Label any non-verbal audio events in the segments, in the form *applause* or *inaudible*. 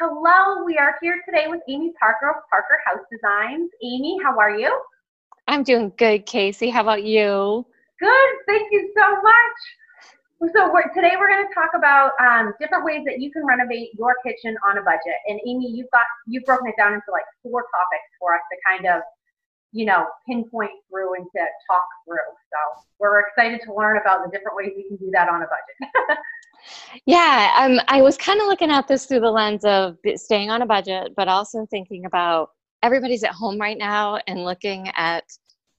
Hello, we are here today with Amy Parker of Parker House Designs. Amy, how are you? I'm doing good, Casey. How about you? Good, thank you so much. So we're, today we're going to talk about um, different ways that you can renovate your kitchen on a budget. And Amy, you've got you've broken it down into like four topics for us to kind of, you know, pinpoint through and to talk through. So we're excited to learn about the different ways you can do that on a budget. *laughs* Yeah, um, I was kind of looking at this through the lens of staying on a budget, but also thinking about everybody's at home right now and looking at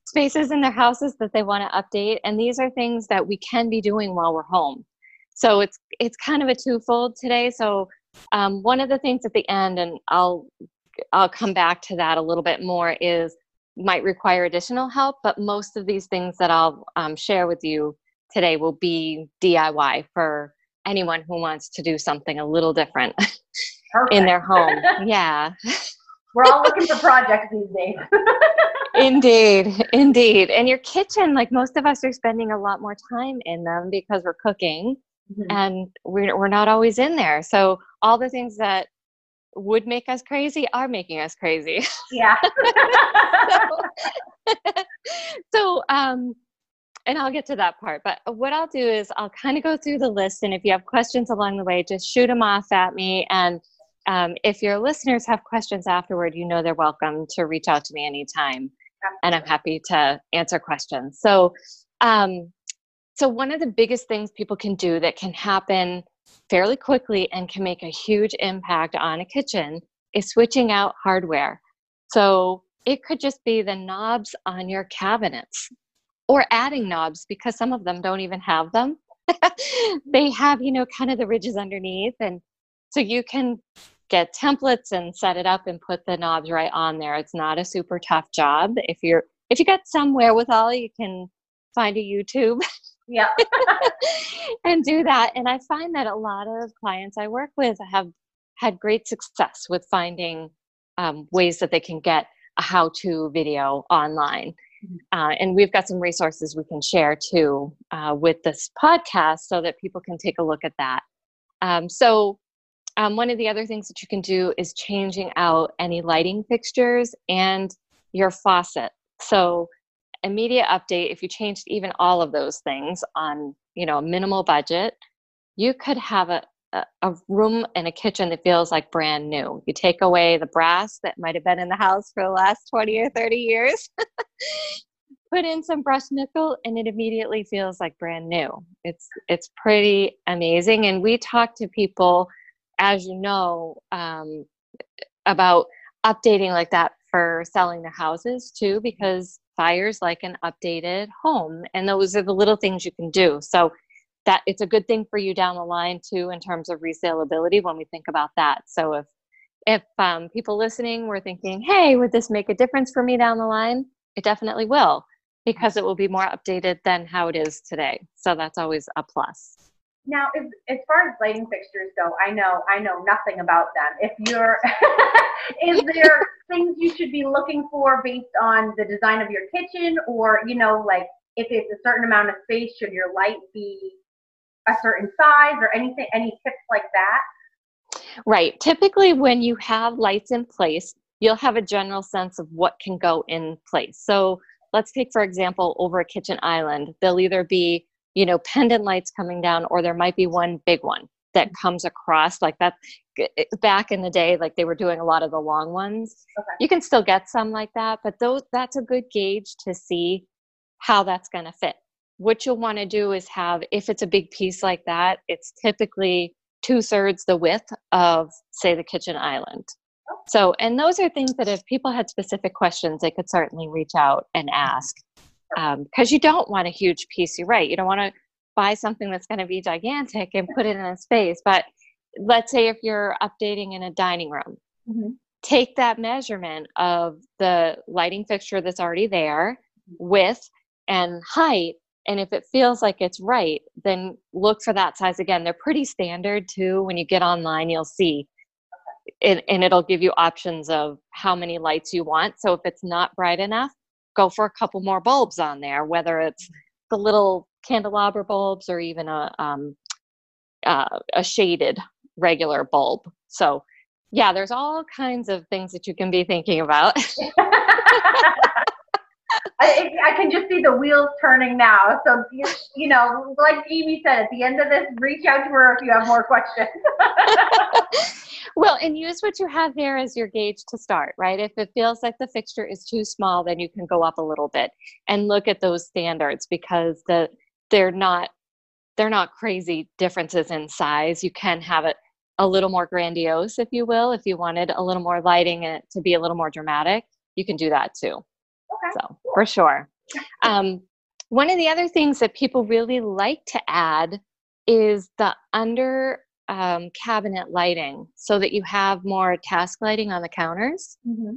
spaces in their houses that they want to update, and these are things that we can be doing while we're home. So it's it's kind of a twofold today. So um, one of the things at the end, and I'll I'll come back to that a little bit more, is might require additional help, but most of these things that I'll um, share with you today will be DIY for anyone who wants to do something a little different *laughs* in their home. *laughs* Yeah. We're all looking for projects these days. *laughs* indeed, indeed. And your kitchen, like most of us are spending a lot more time in them because we're cooking mm-hmm. and we're, we're not always in there. So all the things that would make us crazy are making us crazy. Yeah. so, so um, and I'll get to that part. But what I'll do is I'll kind of go through the list, and if you have questions along the way, just shoot them off at me. And um, if your listeners have questions afterward, you know they're welcome to reach out to me anytime, and I'm happy to answer questions. So, um, so one of the biggest things people can do that can happen fairly quickly and can make a huge impact on a kitchen is switching out hardware. So it could just be the knobs on your cabinets or adding knobs because some of them don't even have them. *laughs* they have, you know, kind of the ridges underneath. And so you can get templates and set it up and put the knobs right on there. It's not a super tough job. If you're if you got some wherewithal, you can find a YouTube. Yeah. *laughs* and do that. And I find that a lot of clients I work with have had great success with finding um, ways that they can get a how to video online. Uh, and we've got some resources we can share too uh, with this podcast so that people can take a look at that. Um, so, um, one of the other things that you can do is changing out any lighting fixtures and your faucet. So, immediate update if you changed even all of those things on you know a minimal budget, you could have a, a room and a kitchen that feels like brand new. You take away the brass that might have been in the house for the last 20 or 30 years, *laughs* put in some brushed nickel, and it immediately feels like brand new. It's, it's pretty amazing. And we talk to people, as you know, um, about updating like that for selling the houses too, because buyers like an updated home. And those are the little things you can do. So that it's a good thing for you down the line too in terms of resaleability when we think about that. So if if um, people listening were thinking hey would this make a difference for me down the line? It definitely will because it will be more updated than how it is today. So that's always a plus. Now as, as far as lighting fixtures go i know i know nothing about them. If you're *laughs* is there *laughs* things you should be looking for based on the design of your kitchen? Or you know like if it's a certain amount of space should your light be a certain size or anything any tips like that? Right. Typically when you have lights in place you'll have a general sense of what can go in place. So let's take for example over a kitchen island there'll either be you know pendant lights coming down or there might be one big one that mm-hmm. comes across like that back in the day like they were doing a lot of the long ones. Okay. you can still get some like that but those that's a good gauge to see how that's going to fit what you'll want to do is have if it's a big piece like that it's typically two thirds the width of say the kitchen island. So and those are things that if people had specific questions they could certainly reach out and ask. Because um, you don't want a huge piece you're right you don't want to buy something that's going to be gigantic and put it in a space but let's say if you're updating in a dining room. Mm-hmm. take that measurement of the lighting fixture that's already there width and height and if it feels like it's right then look for that size again. They're pretty standard too. When you get online you'll see. And, and it'll give you options of how many lights you want. So if it's not bright enough go for a couple more bulbs on there whether it's the little candelabra bulbs or even a um, uh, a shaded regular bulb. So yeah, there's all kinds of things that you can be thinking about. *laughs* *laughs* I, I can just see the wheels turning now. So, you, you know, like Amy said, at the end of this, reach out to her if you have more questions. *laughs* well, and use what you have there as your gauge to start, right? If it feels like the fixture is too small, then you can go up a little bit and look at those standards because the they're not they're not crazy differences in size. You can have it a little more grandiose, if you will, if you wanted a little more lighting and to be a little more dramatic, you can do that too. Okay. So for sure. Um, one of the other things that people really like to add is the under um, cabinet lighting so that you have more task lighting on the counters. Mm-hmm.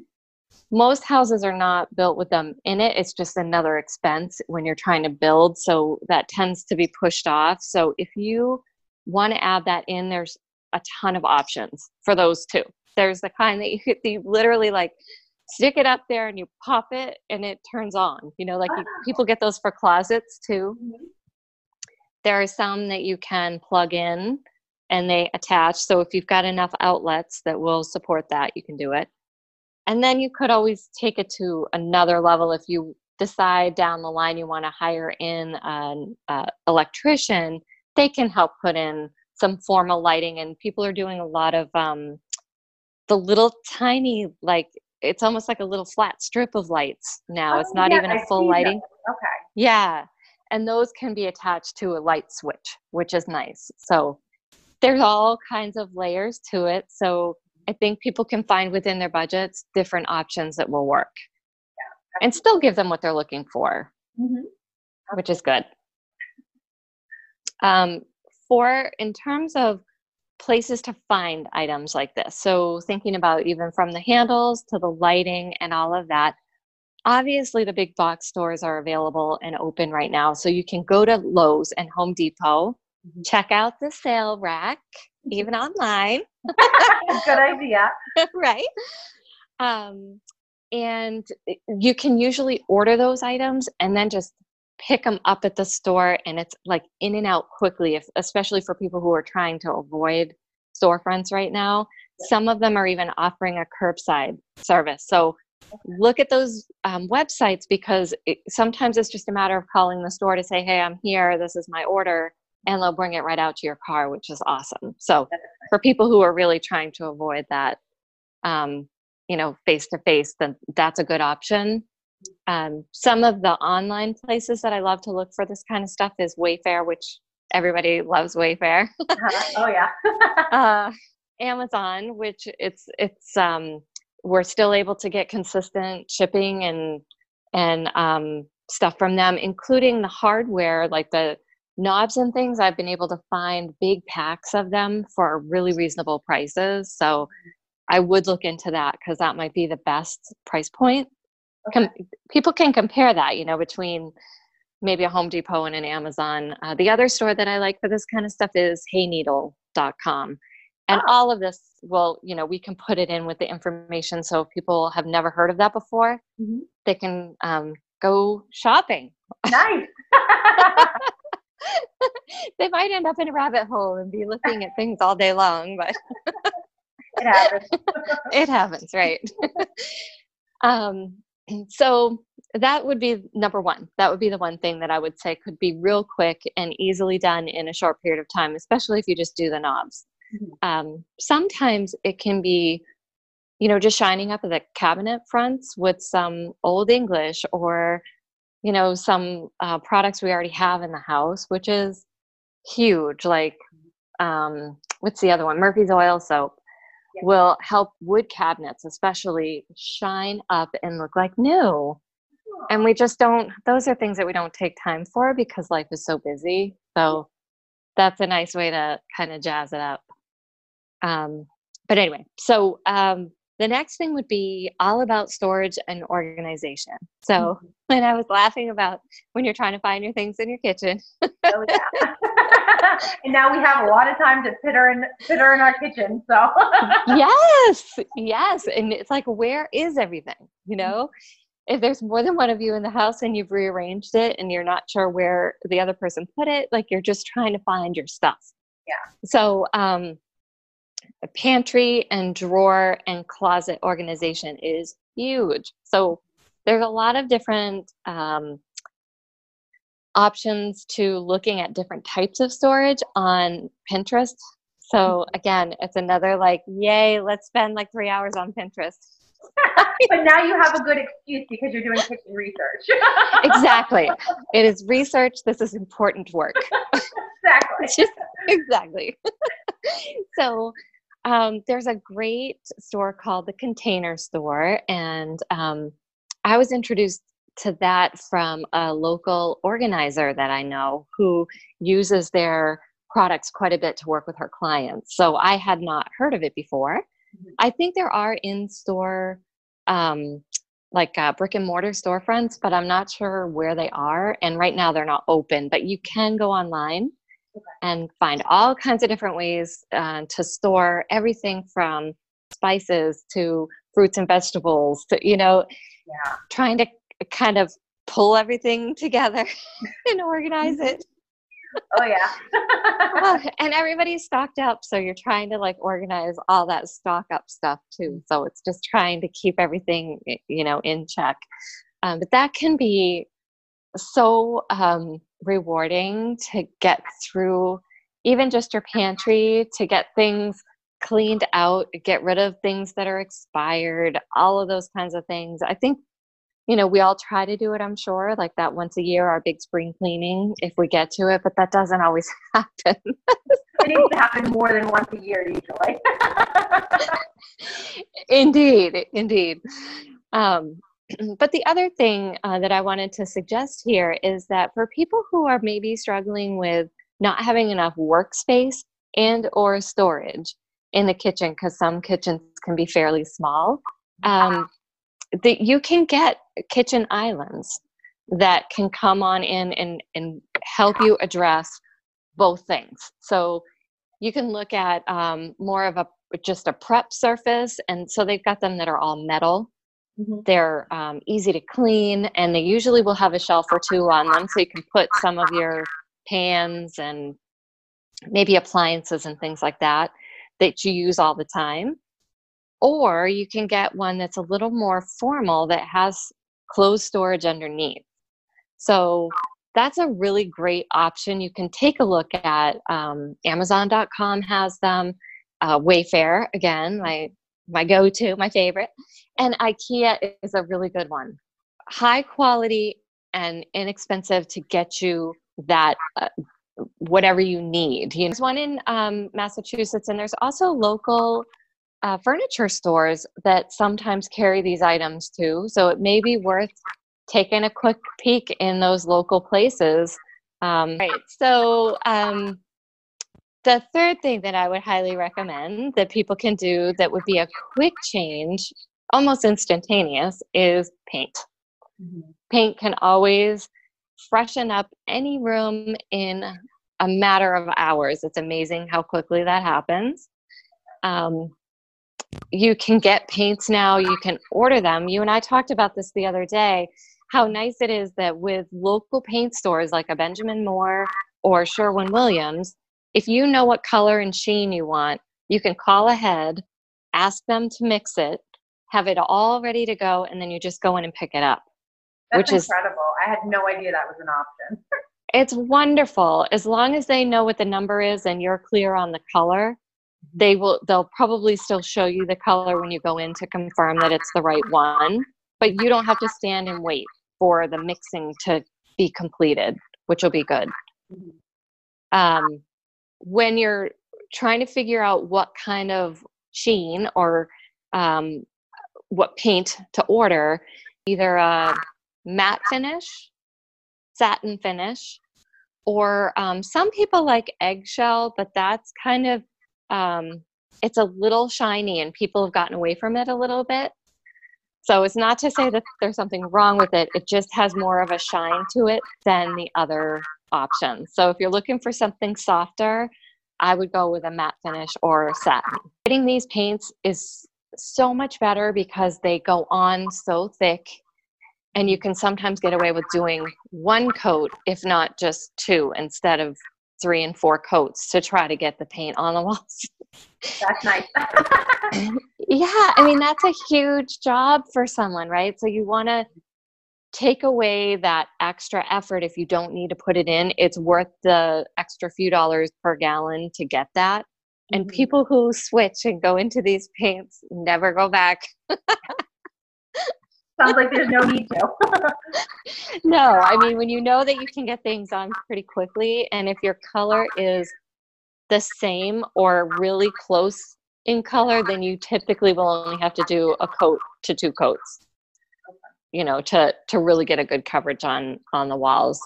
Most houses are not built with them in it. It's just another expense when you're trying to build. So that tends to be pushed off. So if you want to add that in, there's a ton of options for those too. There's the kind that you, *laughs* you literally like stick it up there and you pop it and it turns on. You know, like you, people get those for closets too. Mm-hmm. There are some that you can plug in and they attach. So if you've got enough outlets that will support that, you can do it. And then you could always take it to another level if you decide down the line you want to hire in an uh, electrician. They can help put in some formal lighting, and people are doing a lot of um, the little tiny like it's almost like a little flat strip of lights now. Oh, it's not yeah, even a full lighting. Okay. Yeah. And those can be attached to a light switch, which is nice. So there's all kinds of layers to it. So I think people can find within their budgets different options that will work yeah, and still give them what they're looking for, mm-hmm. which is good. Um, for in terms of places to find items like this. So, thinking about even from the handles to the lighting and all of that. Obviously, the big box stores are available and open right now. So, you can go to Lowe's and Home Depot, mm-hmm. check out the sale rack, even *laughs* online. Good idea. *laughs* right. Um, and you can usually order those items and then just pick them up at the store and it's like in and out quickly if, especially for people who are trying to avoid storefronts right now. Some of them are even offering a curbside service. So look at those um, websites because it, sometimes it's just a matter of calling the store to say hey i'm here this is my order and they'll bring it right out to your car which is awesome. So for people who are really trying to avoid that um, you know face to face then that's a good option um, some of the online places that I love to look for this kind of stuff is Wayfair, which everybody loves Wayfair. uh-huh. Oh *laughs* yeah. *laughs* uh, Amazon, which it's it's um, we're still able to get consistent shipping and and um, stuff from them, including the hardware like the knobs and things. I've been able to find big packs of them for really reasonable prices. So I would look into that because that might be the best price point com- people can compare that, you know, between maybe a Home Depot and an Amazon. Uh, the other store that I like for this kind of stuff is hayneedle.com. And oh. all of this will, you know, we can put it in with the information. So if people have never heard of that before, mm-hmm. they can um, go shopping. Nice. *laughs* they might end up in a rabbit hole and be looking at things all day long, but it happens. *laughs* it happens, right? *laughs* um, *clears throat* so that would be number one. That would be the one thing that I would say could be real quick and easily done in a short period of time, especially if you just do the knobs. Mm-hmm. Um, sometimes it can be, you know, just shining up the cabinet fronts with some old English or, you know, some uh, products we already have in the house, which is huge. Like, um, what's the other one? Murphy's Oil Soap will help wood cabinets especially shine up and look like new. And we just don't those are things that we don't take time for because life is so busy. So that's a nice way to kind of jazz it up. Um, but anyway so um, the next thing would be all about storage and organization. So mm-hmm. *laughs* when i was laughing about when you're trying to find your things in your kitchen. Oh, yeah. *laughs* *laughs* and now we have a lot of time to fit her in fit her in our kitchen. So *laughs* yes, yes, and it's like, where is everything? You know, if there's more than one of you in the house and you've rearranged it and you're not sure where the other person put it, like you're just trying to find your stuff. Yeah. So um, pantry and drawer and closet organization is huge. So there's a lot of different um, options to looking at different types of storage on Pinterest. So mm-hmm. again, it's another like, yay, let's spend like three hours on Pinterest. *laughs* but now you have a good excuse because you're doing kitchen research. *laughs* exactly. It is research. This is important work. exactly. *laughs* Just, exactly. so um, there's a great store called the Container Store, and um, I was introduced to that from a local organizer that I know who uses their products quite a bit to work with her clients. So I had not heard of it before. Mm-hmm. I think there are in store um, like uh, brick and mortar storefronts, but I'm not sure where they are. And right now they're not open, but you can go online okay. and find all kinds of different ways uh, to store everything from spices to fruits and vegetables to, you know, yeah. trying to kind of pull everything *laughs* together and organize it. Oh yeah. *laughs* well, and everybody's stocked up, so you're trying to like organize all that stock up stuff too. So it's just trying to keep everything, you know, in check. Um, but that can be so um, rewarding to get through even just your pantry to get things cleaned out, get rid of things that are expired, all of those kinds of things. I think you know, we all try to do it, I'm sure, like that once a year, our big spring cleaning, if we get to it, but that doesn't always *laughs* happen. it needs to happen more than once a year, usually. *laughs* indeed, indeed. Um, *clears throat* but the other thing uh, that I wanted to suggest here is that for people who are maybe struggling with not having enough workspace and or storage in the kitchen, because some kitchens can be fairly small, um, that you can get kitchen islands that can come on in and, and help you address both things. So you can look at um, more of a just a prep surface, and so they've got them that are all metal. Mm-hmm. They're um, easy to clean, and they usually will have a shelf or two on them, so you can put some of your pans and maybe appliances and things like that that you use all the time. Or you can get one that's a little more formal that has closed storage underneath. So that's a really great option. You can take a look at um, Amazon.com has them, uh, Wayfair again, my my go-to, my favorite, and IKEA is a really good one. High quality and inexpensive to get you that uh, whatever you need. You know, there's one in um, Massachusetts, and there's also local uh, furniture stores that sometimes carry these items too. So it may be worth taking a quick peek in those local places. Um, right. So um, the third thing that I would highly recommend that people can do that would be a quick change, almost instantaneous, is paint. Mm-hmm. Paint can always freshen up any room in a matter of hours. It's amazing how quickly that happens. Um, you can get paints now, you can order them. You and I talked about this the other day how nice it is that with local paint stores like a Benjamin Moore or Sherwin Williams, if you know what color and sheen you want, you can call ahead, ask them to mix it, have it all ready to go, and then you just go in and pick it up. That's which incredible. Is, I had no idea that was an option. *laughs* it's wonderful. As long as they know what the number is and you're clear on the color, they will they'll probably still show you the color when you go in to confirm that it's the right one but you don't have to stand and wait for the mixing to be completed which will be good. Um, when you're trying to figure out what kind of sheen or um, what paint to order either a matte finish satin finish or um, some people like eggshell but that's kind of um, it's a little shiny and people have gotten away from it a little bit. So it's not to say that there's something wrong with it, it just has more of a shine to it than the other options. So if you're looking for something softer, I would go with a matte finish or satin. Getting these paints is so much better because they go on so thick and you can sometimes get away with doing one coat if not just two instead of three and four coats to try to get the paint on the *laughs* walls. That's nice. yeah, I mean, that's a huge job for someone, right? So you want to take away that extra effort if you don't need to put it in. It's worth the extra few dollars per gallon to get that. And mm-hmm. people who switch and go into these paints never go back. *laughs* Sounds like there's no need to. *laughs* *laughs* no, I mean, when you know that you can get things on pretty quickly, and if your color is the same or really close in color, then you typically will only have to do a coat to two coats. You know, to to really get a good coverage on on the walls.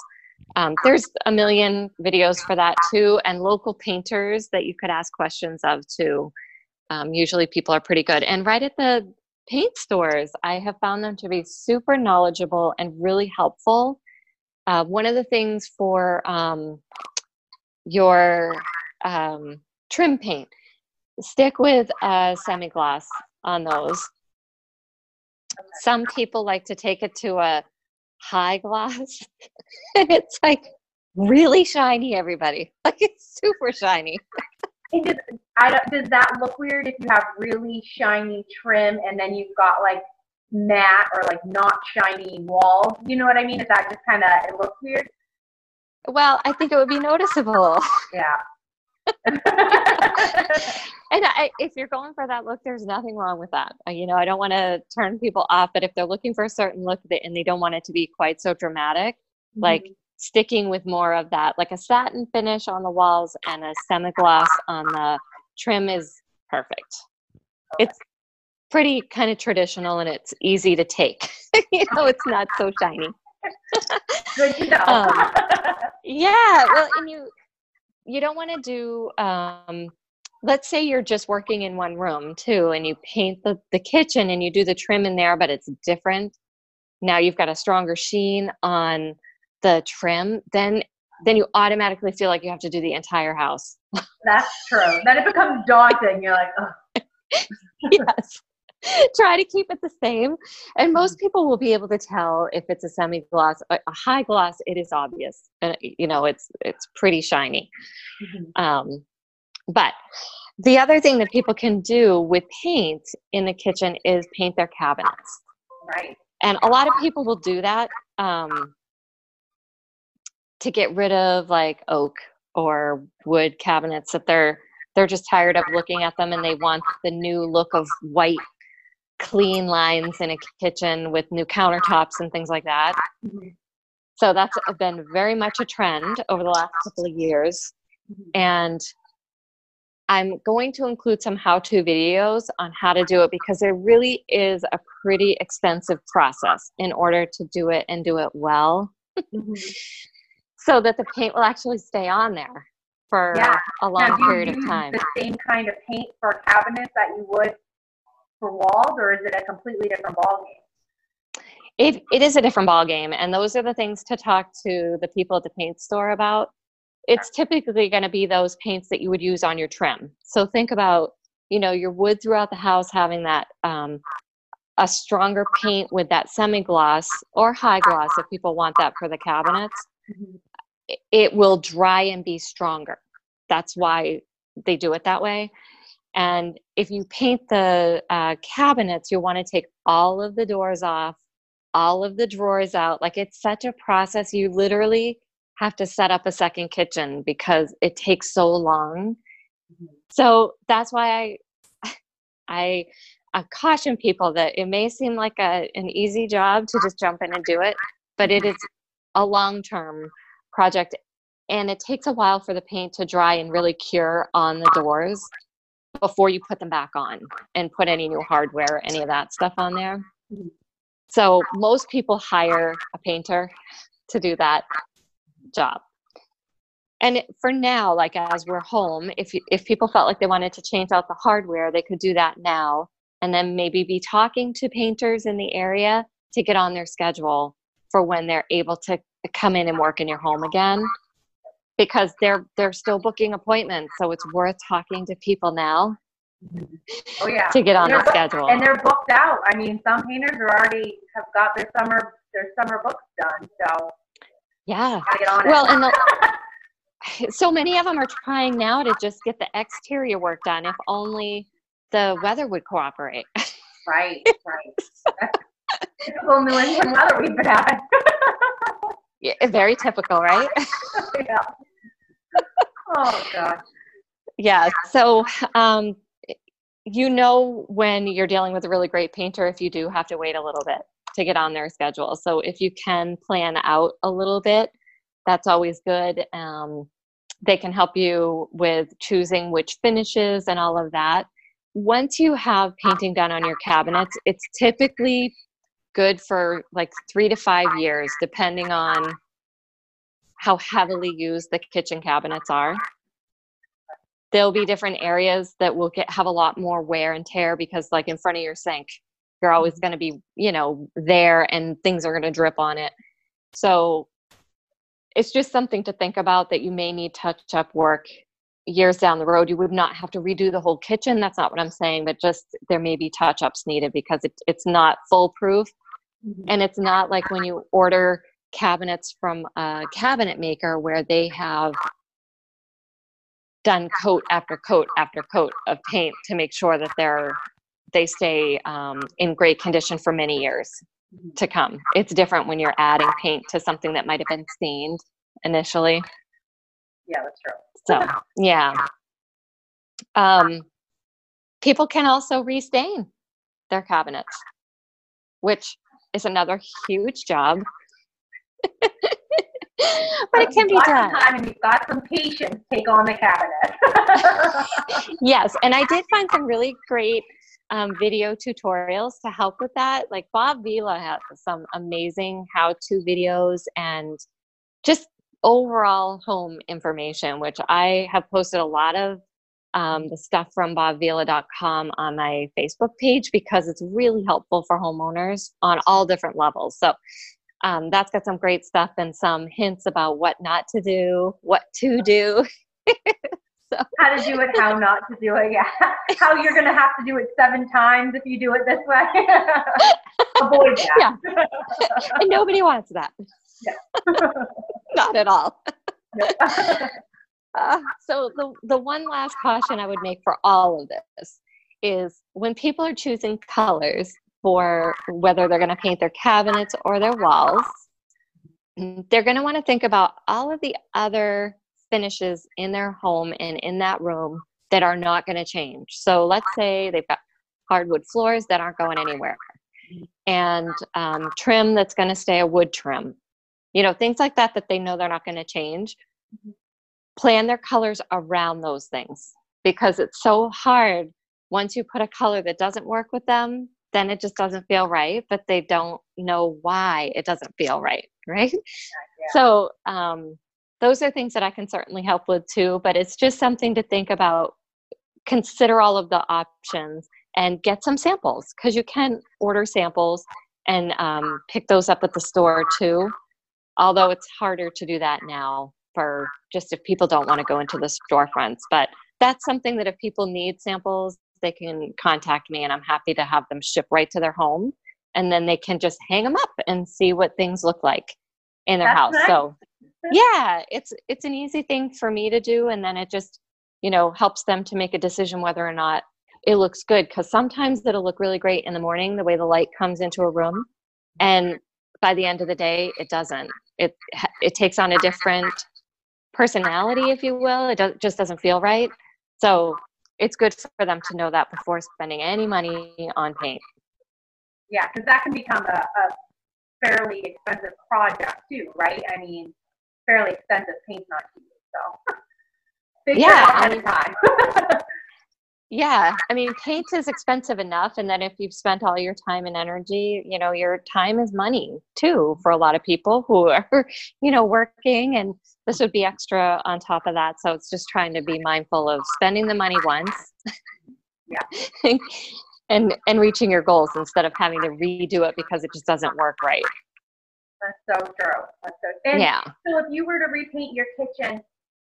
Um, there's a million videos for that too, and local painters that you could ask questions of too. Um, usually, people are pretty good. And right at the paint stores, I have found them to be super knowledgeable and really helpful. Uh, one of the things for um, your um, trim paint, stick with a semi gloss on those. Some people like to take it to a high gloss, and *laughs* it's like really shiny, everybody. *laughs* Like it's super shiny. Does, I don't, does that look weird if you have really shiny trim and then you've got like matte or like not shiny walls? You know what I mean? Is that just kind of it looks weird? Well, I think it would be noticeable. Yeah. *laughs* *laughs* and I, if you're going for that look, there's nothing wrong with that. You know, I don't want to turn people off, but if they're looking for a certain look and they don't want it to be quite so dramatic, mm-hmm. like sticking with more of that, like a satin finish on the walls and a semi-gloss on the trim is perfect. It's pretty kind of traditional and it's easy to take. *laughs* you know, it's not so shiny. *laughs* Good to know. um, yeah, well, and you you don't want to do. Um, let's say you're just working in one room too, and you paint the the kitchen and you do the trim in there, but it's different. Now you've got a stronger sheen on the trim, then then you automatically feel like you have to do the entire house. That's true. Then it becomes daunting. You're like, oh. *laughs* yes. Try to keep it the same. And most mm-hmm. people will be able to tell if it's a semi gloss. A high gloss, it is obvious. And you know, it's it's pretty shiny. Mm-hmm. Um, but the other thing that people can do with paint in the kitchen is paint their cabinets. Right. And a lot of people will do that. Um, to get rid of like oak or wood cabinets that they're they're just tired of looking at them and they want the new look of white clean lines in a kitchen with new countertops and things like that mm-hmm. so that's been very much a trend over the last couple of years mm-hmm. and i'm going to include some how-to videos on how to do it because there really is a pretty extensive process in order to do it and do it well mm-hmm. So that the paint will actually stay on there for yeah. a long period of time. Is the same kind of paint for cabinets that you would for walls, or is it a completely different ball game? It, it is a different ball game, and those are the things to talk to the people at the paint store about. It's typically going to be those paints that you would use on your trim. So think about, you know, your wood throughout the house having that um, a stronger paint with that semi gloss or high gloss if people want that for the cabinets. It will dry and be stronger. That's why they do it that way. And if you paint the uh, cabinets, you'll want to take all of the doors off, all of the drawers out. Like it's such a process. You literally have to set up a second kitchen because it takes so long. Mm-hmm. So that's why I, *laughs* I, I caution people that it may seem like a, an easy job to just jump in and do it, but it is a long term project and it takes a while for the paint to dry and really cure on the doors before you put them back on and put any new hardware any of that stuff on there mm-hmm. so most people hire a painter to do that job and for now like as we're home if if people felt like they wanted to change out the hardware they could do that now and then maybe be talking to painters in the area to get on their schedule for when they're able to come in and work in your home again because they're they're still booking appointments. So it's worth talking to people now oh yeah. to get on the schedule. and they're booked out. I mean some painters are already have got their summer their summer books done so. Yeah. Well and the, *laughs* so many of them are trying now to just get the exterior work done if only the weather would cooperate. Right, right. *laughs* typical New England weather we've been having. *laughs* yeah, very typical, right? *laughs* yeah. Oh gosh. Yeah. So, um, you know when you're dealing with a really great painter if you do have to wait a little bit to get on their schedule. So if you can plan out a little bit, that's always good. Um, they can help you with choosing which finishes and all of that. Once you have painting done on your cabinets, it's typically good for like three to five years, depending on how heavily used the kitchen cabinets are. There'll be different areas that will get have a lot more wear and tear because, like in front of your sink, you're always mm-hmm. going to be, you know, there and things are going to drip on it. So it's just something to think about that you may need touch up work years down the road. You would not have to redo the whole kitchen. That's not what I'm saying, but just there may be touch ups needed because it, it's not foolproof. Mm-hmm. And it's not like when you order cabinets from a cabinet maker where they have done coat after coat after coat of paint to make sure that they're they stay um, in great condition for many years to come. It's different when you're adding paint to something that might have been stained initially. Yeah, that's true. So, yeah. Um, people can also restain their cabinets, which is another huge job. *laughs* but it can be done. Time and you've got some patience. Take on the cabinet. *laughs* yes, and I did find some really great um, video tutorials to help with that. Like Bob Vila has some amazing how-to videos and just overall home information, which I have posted a lot of um, the stuff from bobvila.com on my Facebook page because it's really helpful for homeowners on all different levels. So um, that's got some great stuff and some hints about what not to do, what to do. *laughs* So. How to do it, how not to do it, yeah. *laughs* How you're going to have to do it seven times if you do it this way. *laughs* Avoid that. Yeah. and nobody wants that. Yeah. not at all. Uh, so the the one last caution I would make for all of this is when people are choosing colors for whether they're going to paint their cabinets or their walls, they're going to want to think about all of the other finishes in their home and in that room that are not going to change. So let's say they've got hardwood floors that aren't going anywhere and um, trim that's going to stay a wood trim. You know, things like that that they know they're not going to change. Plan their colors around those things because it's so hard once you put a color that doesn't work with them then it just doesn't feel right but they don't know why it doesn't feel right *laughs* right yeah. so um, those are things that I can certainly help with too, but it's just something to think about. Consider all of the options and get some samples because you can order samples and um, pick those up at the store too. Although it's harder to do that now for just if people don't want to go into the storefronts. But that's something that if people need samples, they can contact me and I'm happy to have them ship right to their home. And then they can just hang them up and see what things look like in their that's house. Nice. So yeah it's it's an easy thing for me to do and then it just you know helps them to make a decision whether or not it looks good because sometimes it'll look really great in the morning the way the light comes into a room and by the end of the day it doesn't it it takes on a different personality if you will it does, just doesn't feel right so it's good for them to know that before spending any money on paint yeah because that can become a, a fairly expensive project too right i mean fairly expensive paint not cheap. So *laughs* yeah, I mean, time. *laughs* yeah, I mean, paint is expensive enough, and then if you've spent all your time and energy, you know, your time is money too for a lot of people who are, *laughs* you know, working, and this would be extra on top of that. So it's just trying to be mindful of spending the money once. yeah. *laughs* and and reaching your goals instead of having to redo it because it just doesn't work right. That's so true. That's so. And yeah. So if you were to repaint your kitchen,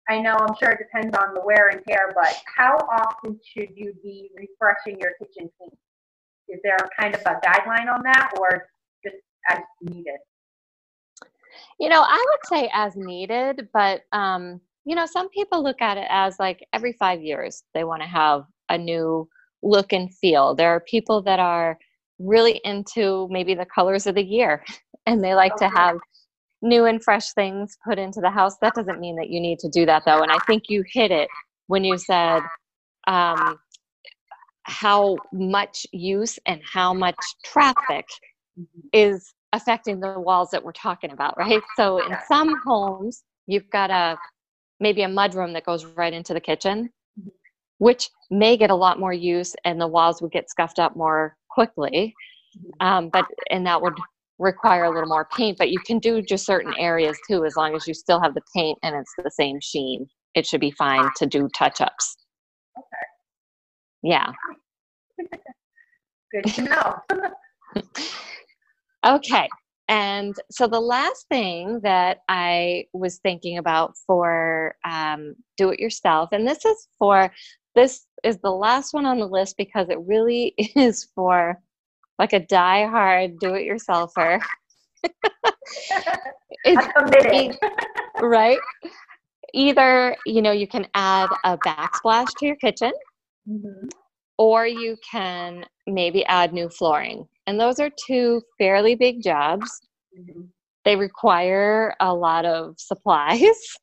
I know I'm sure it depends on the wear and tear, but how often should you be refreshing your kitchen paint? Is there kind of a guideline on that, or just as needed? You know, I would say as needed, but um, you know, some people look at it as like every five years they want to have a new look and feel. There are people that are really into maybe the colors of the year *laughs* and they like okay. to have new and fresh things put into the house. That doesn't mean that you need to do that though. And I think you hit it when you said um, how much use and how much traffic mm-hmm. is affecting the walls that we're talking about, right? So in some homes, you've got a maybe a mudroom that goes right into the kitchen, mm-hmm. which may get a lot more use and the walls would get scuffed up more quickly. Mm-hmm. Um, but and that would require a little more paint, but you can do just certain areas too, as long as you still have the paint and it's the same sheen. It should be fine to do touch ups. Okay. Yeah. Good to know. *laughs* okay. And so the last thing that I was thinking about for um, do it yourself, and this is for this is the last one on the list because it really *laughs* is for like a die-hard do-it-yourselfer. *laughs* it's right. Either you know you can add a backsplash to your kitchen, mm-hmm. or you can maybe add new flooring, and those are two fairly big jobs. Mm-hmm. They require a lot of supplies. *laughs*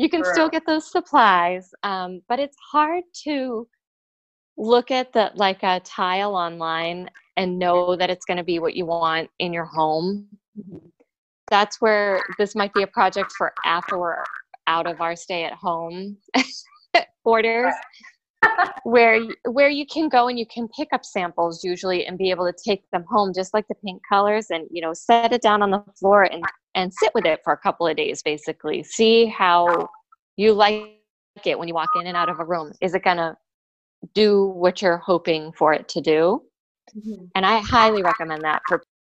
You can sure. still get those supplies, um, but it's hard to look at the like a tile online and know that it's going to be what you want in your home. Mm-hmm. That's where this might be a project for after we're out of our stay at home *laughs* orders where where you can go and you can pick up samples usually and be able to take them home just like the paint colors and you know set it down on the floor and and sit with it for a couple of days basically. See how you like it when you walk in and out of a room. Is it going to do what you're hoping for it to do. Mm-hmm. And I highly recommend that for